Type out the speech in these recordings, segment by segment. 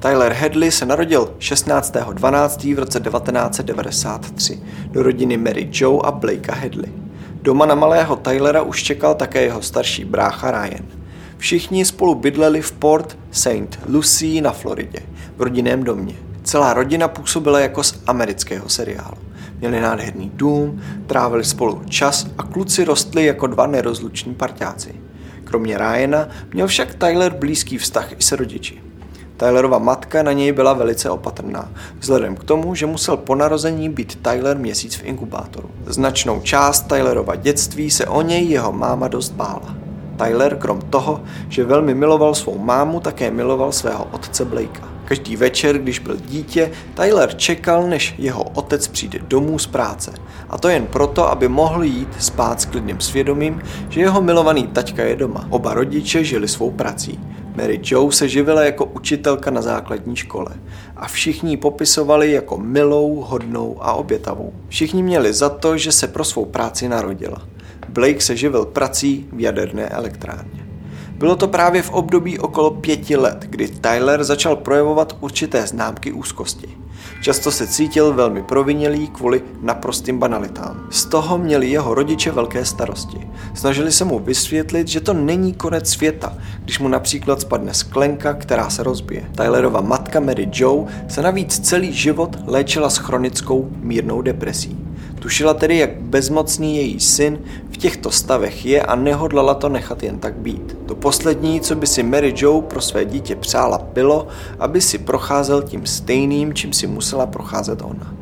Tyler Hadley se narodil 16.12. v roce 1993 do rodiny Mary Joe a Blakea Hadley. Doma na malého Tylera už čekal také jeho starší brácha Ryan. Všichni spolu bydleli v Port St. Lucie na Floridě, v rodinném domě. Celá rodina působila jako z amerického seriálu. Měli nádherný dům, trávili spolu čas a kluci rostli jako dva nerozluční parťáci. Kromě Ryana měl však Tyler blízký vztah i s rodiči. Tylerova matka na něj byla velice opatrná, vzhledem k tomu, že musel po narození být Tyler měsíc v inkubátoru. Značnou část Tylerova dětství se o něj jeho máma dost bála. Tyler, krom toho, že velmi miloval svou mámu, také miloval svého otce Blakea. Každý večer, když byl dítě, Tyler čekal, než jeho otec přijde domů z práce. A to jen proto, aby mohl jít spát s klidným svědomím, že jeho milovaný taťka je doma. Oba rodiče žili svou prací. Mary Joe se živila jako učitelka na základní škole a všichni ji popisovali jako milou, hodnou a obětavou. Všichni měli za to, že se pro svou práci narodila. Blake se živil prací v jaderné elektrárně. Bylo to právě v období okolo pěti let, kdy Tyler začal projevovat určité známky úzkosti. Často se cítil velmi provinělý kvůli naprostým banalitám. Z toho měli jeho rodiče velké starosti. Snažili se mu vysvětlit, že to není konec světa, když mu například spadne sklenka, která se rozbije. Tylerova matka Mary Joe se navíc celý život léčila s chronickou mírnou depresí. Tušila tedy, jak bezmocný její syn těchto stavech je a nehodlala to nechat jen tak být. To poslední, co by si Mary Joe pro své dítě přála, bylo, aby si procházel tím stejným, čím si musela procházet ona.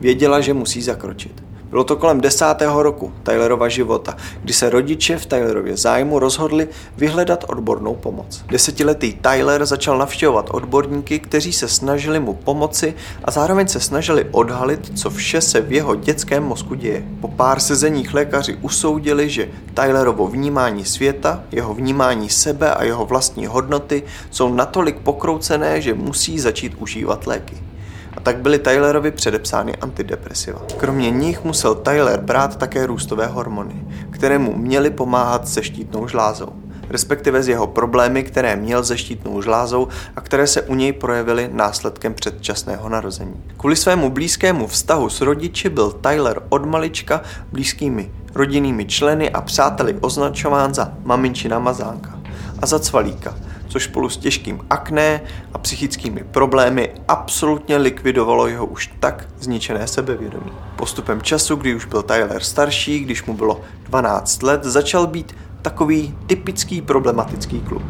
Věděla, že musí zakročit. Bylo to kolem desátého roku Tylerova života, kdy se rodiče v Tylerově zájmu rozhodli vyhledat odbornou pomoc. Desetiletý Tyler začal navštěvovat odborníky, kteří se snažili mu pomoci a zároveň se snažili odhalit, co vše se v jeho dětském mozku děje. Po pár sezeních lékaři usoudili, že Tylerovo vnímání světa, jeho vnímání sebe a jeho vlastní hodnoty jsou natolik pokroucené, že musí začít užívat léky a tak byly Tylerovi předepsány antidepresiva. Kromě nich musel Tyler brát také růstové hormony, které mu měly pomáhat se štítnou žlázou respektive z jeho problémy, které měl se štítnou žlázou a které se u něj projevily následkem předčasného narození. Kvůli svému blízkému vztahu s rodiči byl Tyler od malička blízkými rodinnými členy a přáteli označován za maminčina mazánka a za cvalíka, což spolu s těžkým akné a psychickými problémy absolutně likvidovalo jeho už tak zničené sebevědomí. Postupem času, kdy už byl Tyler starší, když mu bylo 12 let, začal být takový typický problematický kluk.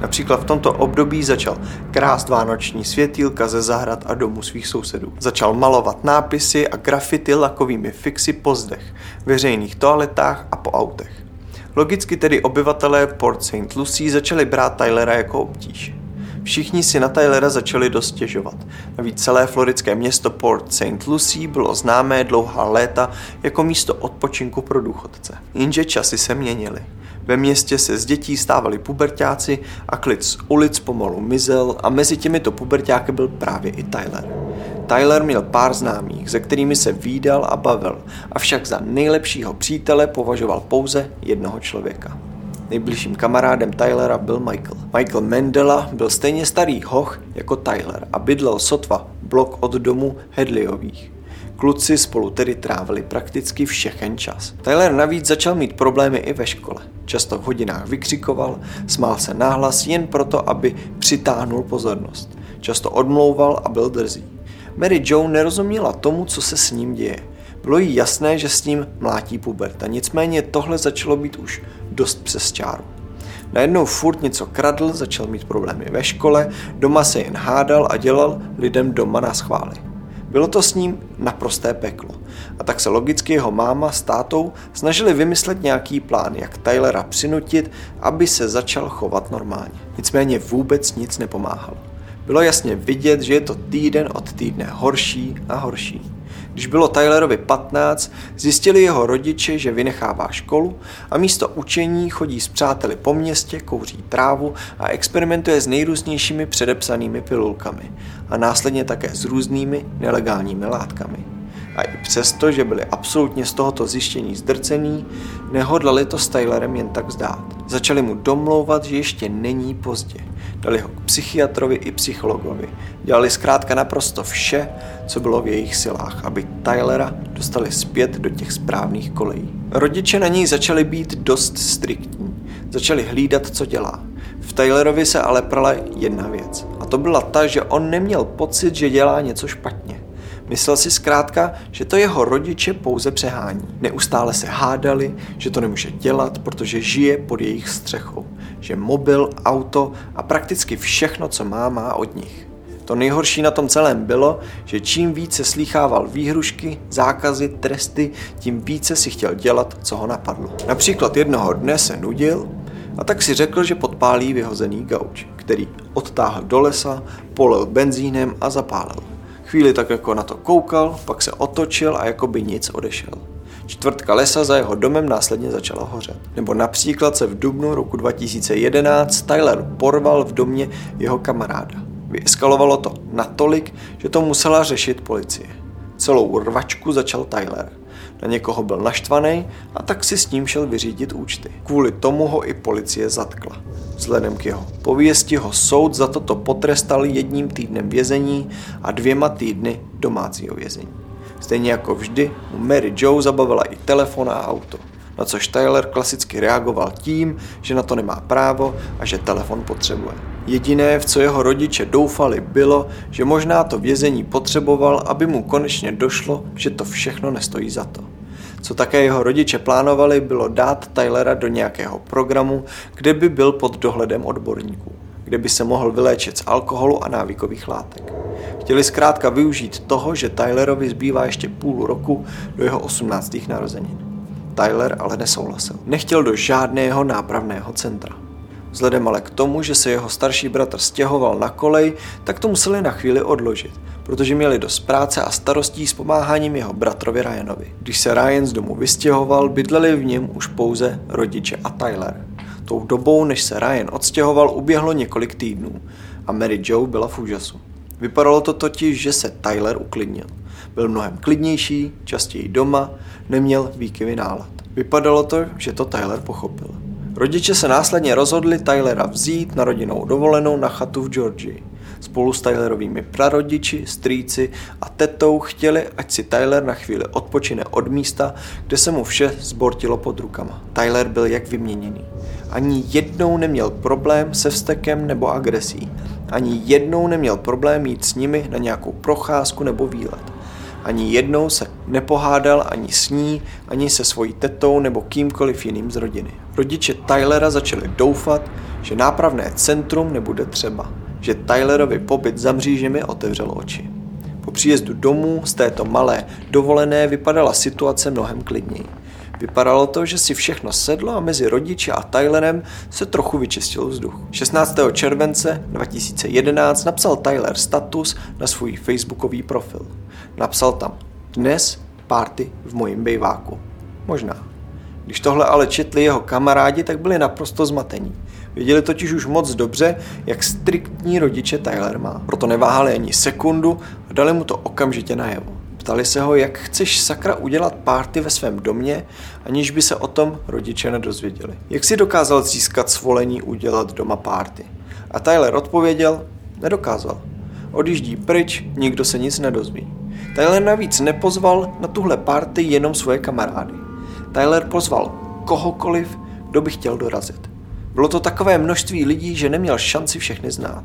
Například v tomto období začal krást vánoční světýlka ze zahrad a domů svých sousedů. Začal malovat nápisy a grafity lakovými fixy po zdech, veřejných toaletách a po autech. Logicky tedy obyvatelé Port St. Lucie začali brát Tylera jako obtíž. Všichni si na Tylera začali dost stěžovat. Navíc celé floridské město Port St. Lucie bylo známé dlouhá léta jako místo odpočinku pro důchodce. Jenže časy se měnily. Ve městě se z dětí stávali pubertáci a klid z ulic pomalu mizel a mezi těmito pubertáky byl právě i Tyler. Tyler měl pár známých, se kterými se výdal a bavil, avšak za nejlepšího přítele považoval pouze jednoho člověka. Nejbližším kamarádem Tylera byl Michael. Michael Mendela byl stejně starý hoch jako Tyler a bydlel sotva blok od domu Hedleyových. Kluci spolu tedy trávili prakticky všechen čas. Tyler navíc začal mít problémy i ve škole. Často v hodinách vykřikoval, smál se náhlas jen proto, aby přitáhnul pozornost. Často odmlouval a byl drzý. Mary Joe nerozuměla tomu, co se s ním děje. Bylo jí jasné, že s ním mlátí puberta, nicméně tohle začalo být už dost přes čáru. Najednou furt něco kradl, začal mít problémy ve škole, doma se jen hádal a dělal lidem doma na schvály. Bylo to s ním naprosté peklo. A tak se logicky jeho máma s tátou snažili vymyslet nějaký plán, jak Tylera přinutit, aby se začal chovat normálně. Nicméně vůbec nic nepomáhalo. Bylo jasně vidět, že je to týden od týdne horší a horší. Když bylo Tylerovi 15, zjistili jeho rodiče, že vynechává školu a místo učení chodí s přáteli po městě, kouří trávu a experimentuje s nejrůznějšími předepsanými pilulkami a následně také s různými nelegálními látkami. A i přesto, že byli absolutně z tohoto zjištění zdrcený, nehodlali to s Tylerem jen tak vzdát. Začali mu domlouvat, že ještě není pozdě. Dali ho k psychiatrovi i psychologovi. Dělali zkrátka naprosto vše, co bylo v jejich silách, aby Tylera dostali zpět do těch správných kolejí. Rodiče na něj začali být dost striktní. Začali hlídat, co dělá. V Tylerovi se ale prala jedna věc. A to byla ta, že on neměl pocit, že dělá něco špatně. Myslel si zkrátka, že to jeho rodiče pouze přehání. Neustále se hádali, že to nemůže dělat, protože žije pod jejich střechou. Že mobil, auto a prakticky všechno, co má, má od nich. To nejhorší na tom celém bylo, že čím více slýchával výhrušky, zákazy, tresty, tím více si chtěl dělat, co ho napadlo. Například jednoho dne se nudil a tak si řekl, že podpálí vyhozený gauč, který odtáhl do lesa, polil benzínem a zapálil. Chvíli tak jako na to koukal, pak se otočil a jako by nic odešel. Čtvrtka lesa za jeho domem následně začala hořet. Nebo například se v dubnu roku 2011 Tyler porval v domě jeho kamaráda. Vyeskalovalo to natolik, že to musela řešit policie. Celou rvačku začal Tyler. Na někoho byl naštvaný a tak si s ním šel vyřídit účty. Kvůli tomu ho i policie zatkla. Vzhledem k jeho pověsti ho soud za toto potrestal jedním týdnem vězení a dvěma týdny domácího vězení. Stejně jako vždy mu Mary Joe zabavila i telefon a auto. Na což Tyler klasicky reagoval tím, že na to nemá právo a že telefon potřebuje. Jediné, v co jeho rodiče doufali, bylo, že možná to vězení potřeboval, aby mu konečně došlo, že to všechno nestojí za to. Co také jeho rodiče plánovali, bylo dát Tylera do nějakého programu, kde by byl pod dohledem odborníků, kde by se mohl vyléčit z alkoholu a návykových látek. Chtěli zkrátka využít toho, že Tylerovi zbývá ještě půl roku do jeho 18. narozenin. Tyler ale nesouhlasil. Nechtěl do žádného nápravného centra. Vzhledem ale k tomu, že se jeho starší bratr stěhoval na kolej, tak to museli na chvíli odložit, protože měli dost práce a starostí s pomáháním jeho bratrovi Ryanovi. Když se Ryan z domu vystěhoval, bydleli v něm už pouze rodiče a Tyler. Tou dobou, než se Ryan odstěhoval, uběhlo několik týdnů a Mary Joe byla v úžasu. Vypadalo to totiž, že se Tyler uklidnil. Byl mnohem klidnější, častěji doma, neměl výkyvy nálad. Vypadalo to, že to Tyler pochopil. Rodiče se následně rozhodli Tylera vzít na rodinnou dovolenou na chatu v Georgii. Spolu s Tylerovými prarodiči, strýci a tetou chtěli, ať si Tyler na chvíli odpočine od místa, kde se mu vše zbortilo pod rukama. Tyler byl jak vyměněný. Ani jednou neměl problém se vztekem nebo agresí. Ani jednou neměl problém jít s nimi na nějakou procházku nebo výlet. Ani jednou se nepohádal ani s ní, ani se svojí tetou nebo kýmkoliv jiným z rodiny. Rodiče Tylera začali doufat, že nápravné centrum nebude třeba, že Tylerovi pobyt za mřížemi otevřel oči. Po příjezdu domů z této malé dovolené vypadala situace mnohem klidněji. Vypadalo to, že si všechno sedlo a mezi rodiči a Tylerem se trochu vyčistil vzduch. 16. července 2011 napsal Tyler status na svůj facebookový profil. Napsal tam dnes party v mojím bejváku. Možná. Když tohle ale četli jeho kamarádi, tak byli naprosto zmatení. Věděli totiž už moc dobře, jak striktní rodiče Tyler má. Proto neváhali ani sekundu a dali mu to okamžitě najevo. Ptali se ho, jak chceš sakra udělat párty ve svém domě, aniž by se o tom rodiče nedozvěděli. Jak si dokázal získat svolení udělat doma párty? A Tyler odpověděl, nedokázal. Odjíždí pryč, nikdo se nic nedozví. Tyler navíc nepozval na tuhle párty jenom svoje kamarády. Tyler pozval kohokoliv, kdo by chtěl dorazit. Bylo to takové množství lidí, že neměl šanci všechny znát.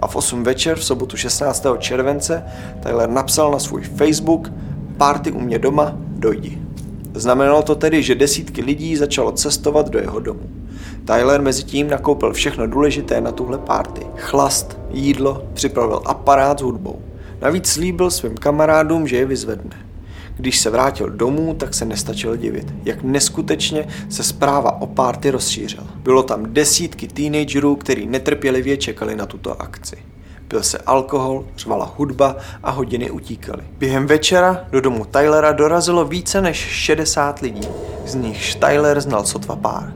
A v 8 večer v sobotu 16. července Tyler napsal na svůj Facebook Party u mě doma, dojdi. Znamenalo to tedy, že desítky lidí začalo cestovat do jeho domu. Tyler mezi tím nakoupil všechno důležité na tuhle párty. Chlast, jídlo, připravil aparát s hudbou. Navíc slíbil svým kamarádům, že je vyzvedne. Když se vrátil domů, tak se nestačil divit, jak neskutečně se zpráva o párty rozšířila. Bylo tam desítky teenagerů, kteří netrpělivě čekali na tuto akci. Pil se alkohol, řvala hudba a hodiny utíkaly. Během večera do domu Tylera dorazilo více než 60 lidí, z nichž Tyler znal sotva pár.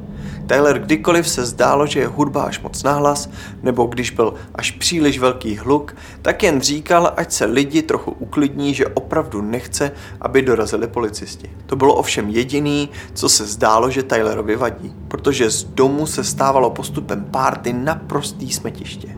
Tyler kdykoliv se zdálo, že je hudba až moc nahlas, nebo když byl až příliš velký hluk, tak jen říkal, ať se lidi trochu uklidní, že opravdu nechce, aby dorazili policisti. To bylo ovšem jediný, co se zdálo, že Tylerovi vadí, protože z domu se stávalo postupem párty naprostý smetiště.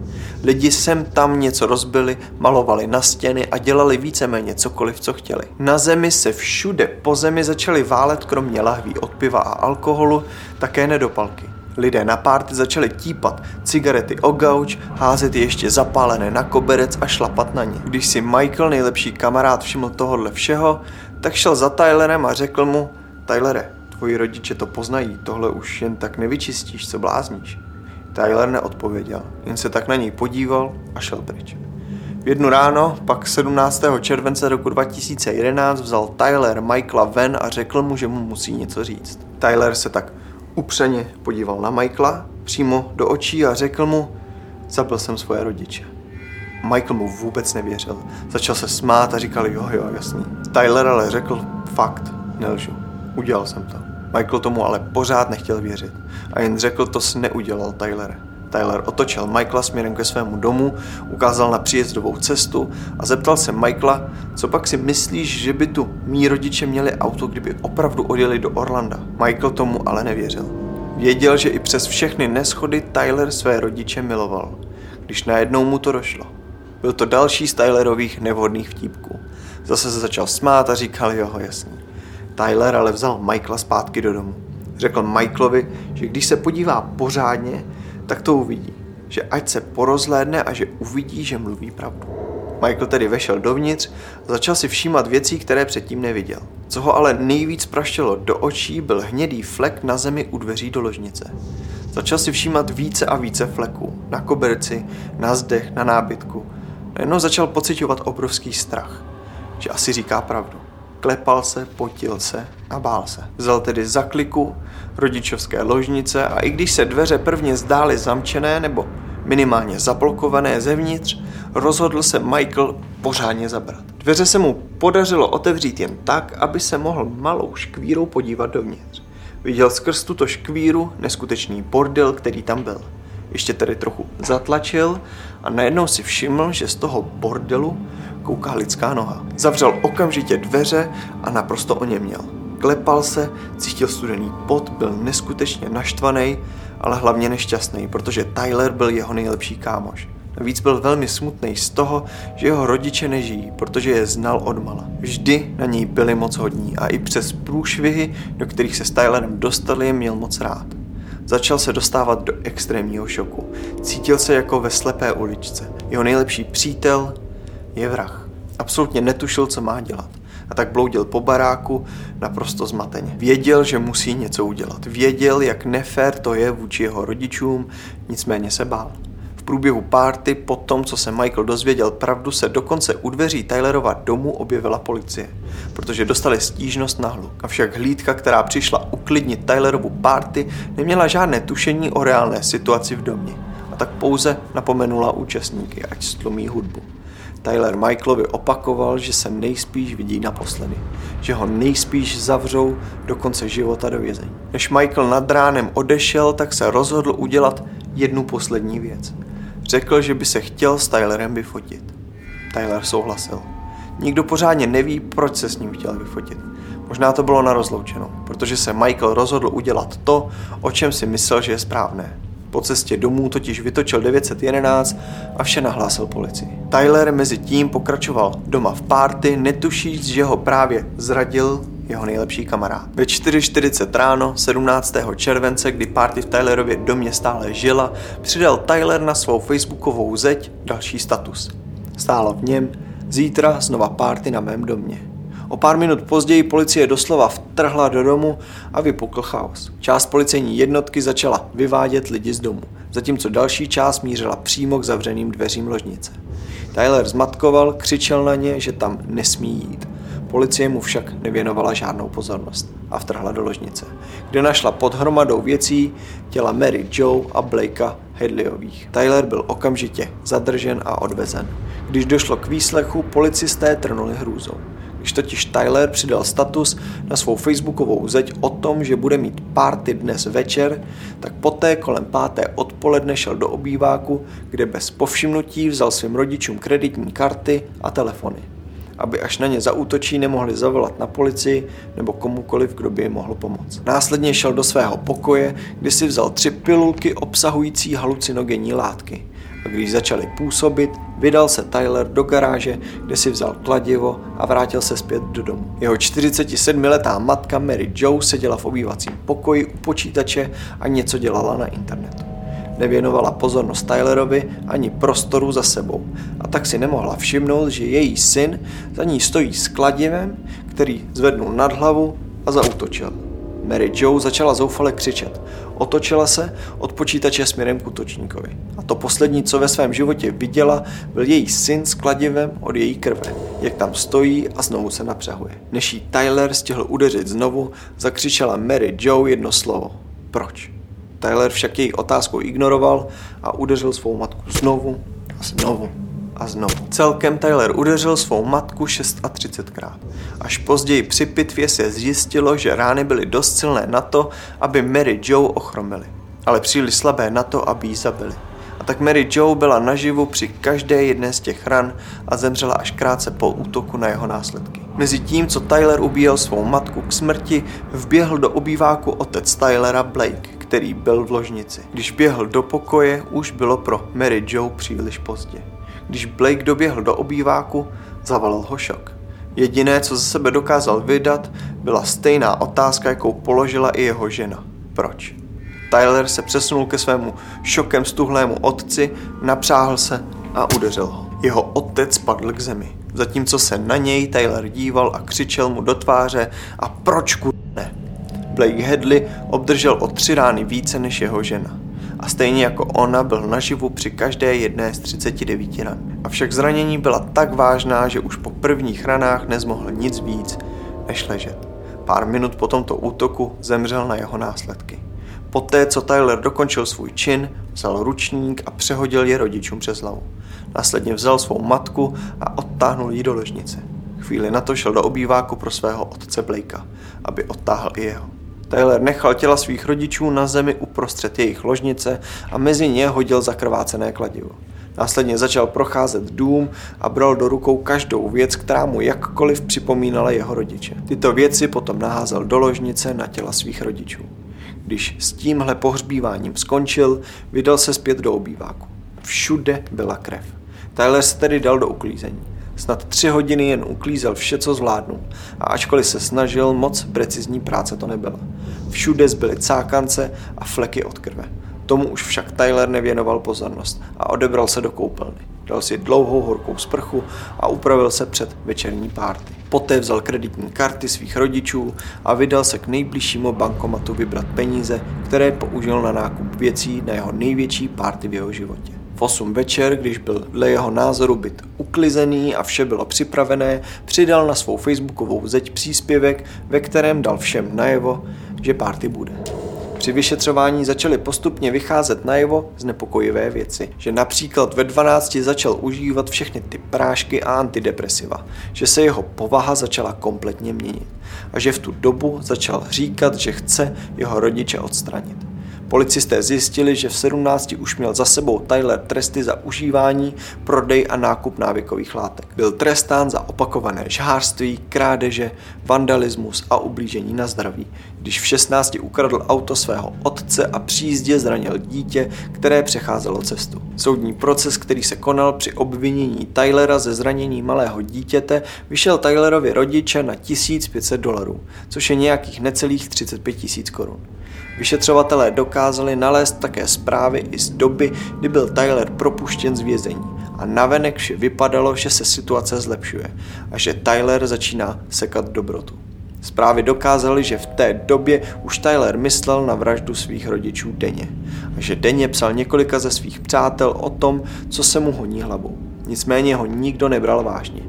Lidi sem tam něco rozbili, malovali na stěny a dělali víceméně cokoliv, co chtěli. Na zemi se všude po zemi začali válet kromě lahví od piva a alkoholu, také nedopalky. Lidé na párty začali típat cigarety o gauč, házet je ještě zapálené na koberec a šlapat na ně. Když si Michael, nejlepší kamarád, všiml tohohle všeho, tak šel za Tylerem a řekl mu, Tylere, tvoji rodiče to poznají, tohle už jen tak nevyčistíš, co blázníš. Tyler neodpověděl, jen se tak na něj podíval a šel pryč. V jednu ráno, pak 17. července roku 2011, vzal Tyler Michaela ven a řekl mu, že mu musí něco říct. Tyler se tak upřeně podíval na Michaela přímo do očí a řekl mu, zabil jsem svoje rodiče. Michael mu vůbec nevěřil. Začal se smát a říkal, jo, jo, jasný. Tyler ale řekl, fakt, nelžu. Udělal jsem to. Michael tomu ale pořád nechtěl věřit a jen řekl, to jsi neudělal, Tyler. Tyler otočil Michaela směrem ke svému domu, ukázal na příjezdovou cestu a zeptal se Michaela, co pak si myslíš, že by tu mý rodiče měli auto, kdyby opravdu odjeli do Orlanda. Michael tomu ale nevěřil. Věděl, že i přes všechny neschody Tyler své rodiče miloval. Když najednou mu to došlo. Byl to další z Tylerových nevhodných vtípků. Zase se začal smát a říkal, jo, jasný. Tyler ale vzal Michaela zpátky do domu. Řekl Michaelovi, že když se podívá pořádně, tak to uvidí. Že ať se porozhlédne a že uvidí, že mluví pravdu. Michael tedy vešel dovnitř a začal si všímat věcí, které předtím neviděl. Co ho ale nejvíc praštělo do očí, byl hnědý flek na zemi u dveří do ložnice. Začal si všímat více a více fleků. Na koberci, na zdech, na nábytku. Najednou začal pocitovat obrovský strach. Že asi říká pravdu. Klepal se, potil se a bál se. Vzal tedy zakliku rodičovské ložnice a i když se dveře prvně zdály zamčené nebo minimálně zablokované zevnitř, rozhodl se Michael pořádně zabrat. Dveře se mu podařilo otevřít jen tak, aby se mohl malou škvírou podívat dovnitř. Viděl skrz tuto škvíru neskutečný bordel, který tam byl. Ještě tedy trochu zatlačil a najednou si všiml, že z toho bordelu kouká lidská noha. Zavřel okamžitě dveře a naprosto o ně měl. Klepal se, cítil studený pot, byl neskutečně naštvaný, ale hlavně nešťastný, protože Tyler byl jeho nejlepší kámoš. Navíc byl velmi smutný z toho, že jeho rodiče nežijí, protože je znal odmala. Vždy na něj byli moc hodní a i přes průšvihy, do kterých se s Tylerem dostali, měl moc rád. Začal se dostávat do extrémního šoku. Cítil se jako ve slepé uličce. Jeho nejlepší přítel je vrah. Absolutně netušil, co má dělat. A tak bloudil po baráku naprosto zmateně. Věděl, že musí něco udělat. Věděl, jak nefér to je vůči jeho rodičům, nicméně se bál. V průběhu párty, po tom, co se Michael dozvěděl pravdu, se dokonce u dveří Tylerova domu objevila policie, protože dostali stížnost na hluk. Avšak hlídka, která přišla uklidnit Tylerovu párty, neměla žádné tušení o reálné situaci v domě a tak pouze napomenula účastníky, ať stlumí hudbu. Tyler Michaelovi opakoval, že se nejspíš vidí naposledy, že ho nejspíš zavřou do konce života do vězení. Než Michael nad ránem odešel, tak se rozhodl udělat jednu poslední věc. Řekl, že by se chtěl s Tylerem vyfotit. Tyler souhlasil. Nikdo pořádně neví, proč se s ním chtěl vyfotit. Možná to bylo na rozloučenou, protože se Michael rozhodl udělat to, o čem si myslel, že je správné. Po cestě domů totiž vytočil 911 a vše nahlásil policii. Tyler mezi tím pokračoval doma v párty, netušíc, že ho právě zradil jeho nejlepší kamarád. Ve 4.40 ráno 17. července, kdy party v Tylerově domě stále žila, přidal Tyler na svou facebookovou zeď další status. Stálo v něm Zítra znova párty na mém domě. O pár minut později policie doslova vtrhla do domu a vypukl chaos. Část policejní jednotky začala vyvádět lidi z domu, zatímco další část mířila přímo k zavřeným dveřím ložnice. Tyler zmatkoval, křičel na ně, že tam nesmí jít. Policie mu však nevěnovala žádnou pozornost a vtrhla do ložnice, kde našla pod hromadou věcí těla Mary Joe a Blakea Hedleyových. Tyler byl okamžitě zadržen a odvezen. Když došlo k výslechu, policisté trnuli hrůzou. Když totiž Tyler přidal status na svou facebookovou zeď o tom, že bude mít party dnes večer, tak poté kolem páté odpoledne šel do obýváku, kde bez povšimnutí vzal svým rodičům kreditní karty a telefony aby až na ně zaútočí, nemohli zavolat na policii nebo komukoliv, kdo by jim mohl pomoct. Následně šel do svého pokoje, kde si vzal tři pilulky obsahující halucinogenní látky. A když začaly působit, vydal se Tyler do garáže, kde si vzal kladivo a vrátil se zpět do domu. Jeho 47-letá matka Mary Joe seděla v obývacím pokoji u počítače a něco dělala na internetu nevěnovala pozornost Tylerovi ani prostoru za sebou a tak si nemohla všimnout, že její syn za ní stojí s kladivem, který zvednul nad hlavu a zautočil. Mary Joe začala zoufale křičet. Otočila se od počítače směrem k útočníkovi. A to poslední, co ve svém životě viděla, byl její syn s kladivem od její krve, jak tam stojí a znovu se napřahuje. Než jí Tyler stihl udeřit znovu, zakřičela Mary Joe jedno slovo. Proč? Tyler však její otázku ignoroval a udeřil svou matku znovu a znovu a znovu. Celkem Tyler udeřil svou matku 36krát. Až později při pitvě se zjistilo, že rány byly dost silné na to, aby Mary Joe ochromili, ale příliš slabé na to, aby ji zabili. A tak Mary Joe byla naživu při každé jedné z těch ran a zemřela až krátce po útoku na jeho následky. Mezi tím, co Tyler ubíjel svou matku k smrti, vběhl do obýváku otec Tylera Blake, který byl v ložnici. Když běhl do pokoje, už bylo pro Mary Joe příliš pozdě. Když Blake doběhl do obýváku, zavalil ho šok. Jediné, co ze sebe dokázal vydat, byla stejná otázka, jakou položila i jeho žena. Proč? Tyler se přesunul ke svému šokem stuhlému otci, napřáhl se a udeřil ho. Jeho otec padl k zemi, zatímco se na něj Tyler díval a křičel mu do tváře a proč ne? Blake Headley obdržel o tři rány více než jeho žena. A stejně jako ona byl naživu při každé jedné z 39 ran. Avšak zranění byla tak vážná, že už po prvních ranách nezmohl nic víc než ležet. Pár minut po tomto útoku zemřel na jeho následky. Poté, co Tyler dokončil svůj čin, vzal ručník a přehodil je rodičům přes hlavu. Následně vzal svou matku a odtáhnul ji do ložnice. Chvíli na to šel do obýváku pro svého otce Blakea, aby odtáhl i jeho. Tyler nechal těla svých rodičů na zemi uprostřed jejich ložnice a mezi ně hodil zakrvácené kladivo. Následně začal procházet dům a bral do rukou každou věc, která mu jakkoliv připomínala jeho rodiče. Tyto věci potom naházel do ložnice na těla svých rodičů. Když s tímhle pohřbíváním skončil, vydal se zpět do obýváku. Všude byla krev. Tyler se tedy dal do uklízení. Snad tři hodiny jen uklízel vše, co zvládnu. A ačkoliv se snažil, moc precizní práce to nebyla. Všude zbyly cákance a fleky od krve. Tomu už však Tyler nevěnoval pozornost a odebral se do koupelny. Dal si dlouhou horkou sprchu a upravil se před večerní párty. Poté vzal kreditní karty svých rodičů a vydal se k nejbližšímu bankomatu vybrat peníze, které použil na nákup věcí na jeho největší párty v jeho životě. V 8 večer, když byl dle jeho názoru byt uklizený a vše bylo připravené, přidal na svou facebookovou zeď příspěvek, ve kterém dal všem najevo, že párty bude. Při vyšetřování začaly postupně vycházet najevo znepokojivé věci, že například ve 12 začal užívat všechny ty prášky a antidepresiva, že se jeho povaha začala kompletně měnit a že v tu dobu začal říkat, že chce jeho rodiče odstranit. Policisté zjistili, že v 17 už měl za sebou Tyler tresty za užívání, prodej a nákup návykových látek. Byl trestán za opakované žhářství, krádeže, vandalismus a ublížení na zdraví, když v 16 ukradl auto svého otce a při jízdě zranil dítě, které přecházelo cestu. Soudní proces, který se konal při obvinění Tylera ze zranění malého dítěte, vyšel Tylerovi rodiče na 1500 dolarů, což je nějakých necelých 35 tisíc korun. Vyšetřovatelé dokázali nalézt také zprávy i z doby, kdy byl Tyler propuštěn z vězení a navenek vše vypadalo, že se situace zlepšuje a že Tyler začíná sekat dobrotu. Zprávy dokázaly, že v té době už Tyler myslel na vraždu svých rodičů denně a že denně psal několika ze svých přátel o tom, co se mu honí hlavou. Nicméně ho nikdo nebral vážně.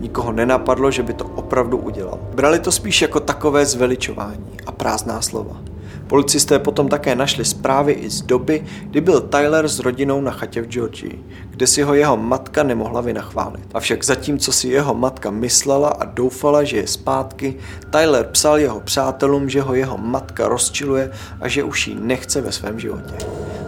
Nikoho nenapadlo, že by to opravdu udělal. Brali to spíš jako takové zveličování a prázdná slova. Policisté potom také našli zprávy i z doby, kdy byl Tyler s rodinou na chatě v Georgii, kde si ho jeho matka nemohla vynachválit. Avšak zatímco si jeho matka myslela a doufala, že je zpátky, Tyler psal jeho přátelům, že ho jeho matka rozčiluje a že už ji nechce ve svém životě.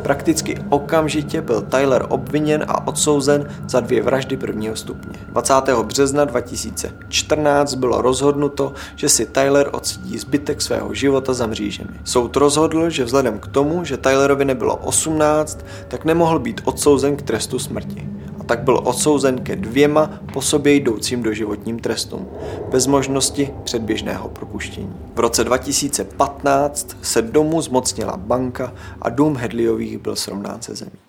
Prakticky okamžitě byl Tyler obviněn a odsouzen za dvě vraždy prvního stupně. 20. března 2014 bylo rozhodnuto, že si Tyler odsedí zbytek svého života za mřížemi. Soud rozhodl, že vzhledem k tomu, že Tylerovi nebylo 18, tak nemohl být odsouzen k trestu smrti tak byl odsouzen ke dvěma po sobě jdoucím doživotním trestům, bez možnosti předběžného propuštění. V roce 2015 se domu zmocnila banka a dům Hedleyových byl srovnán se zemí.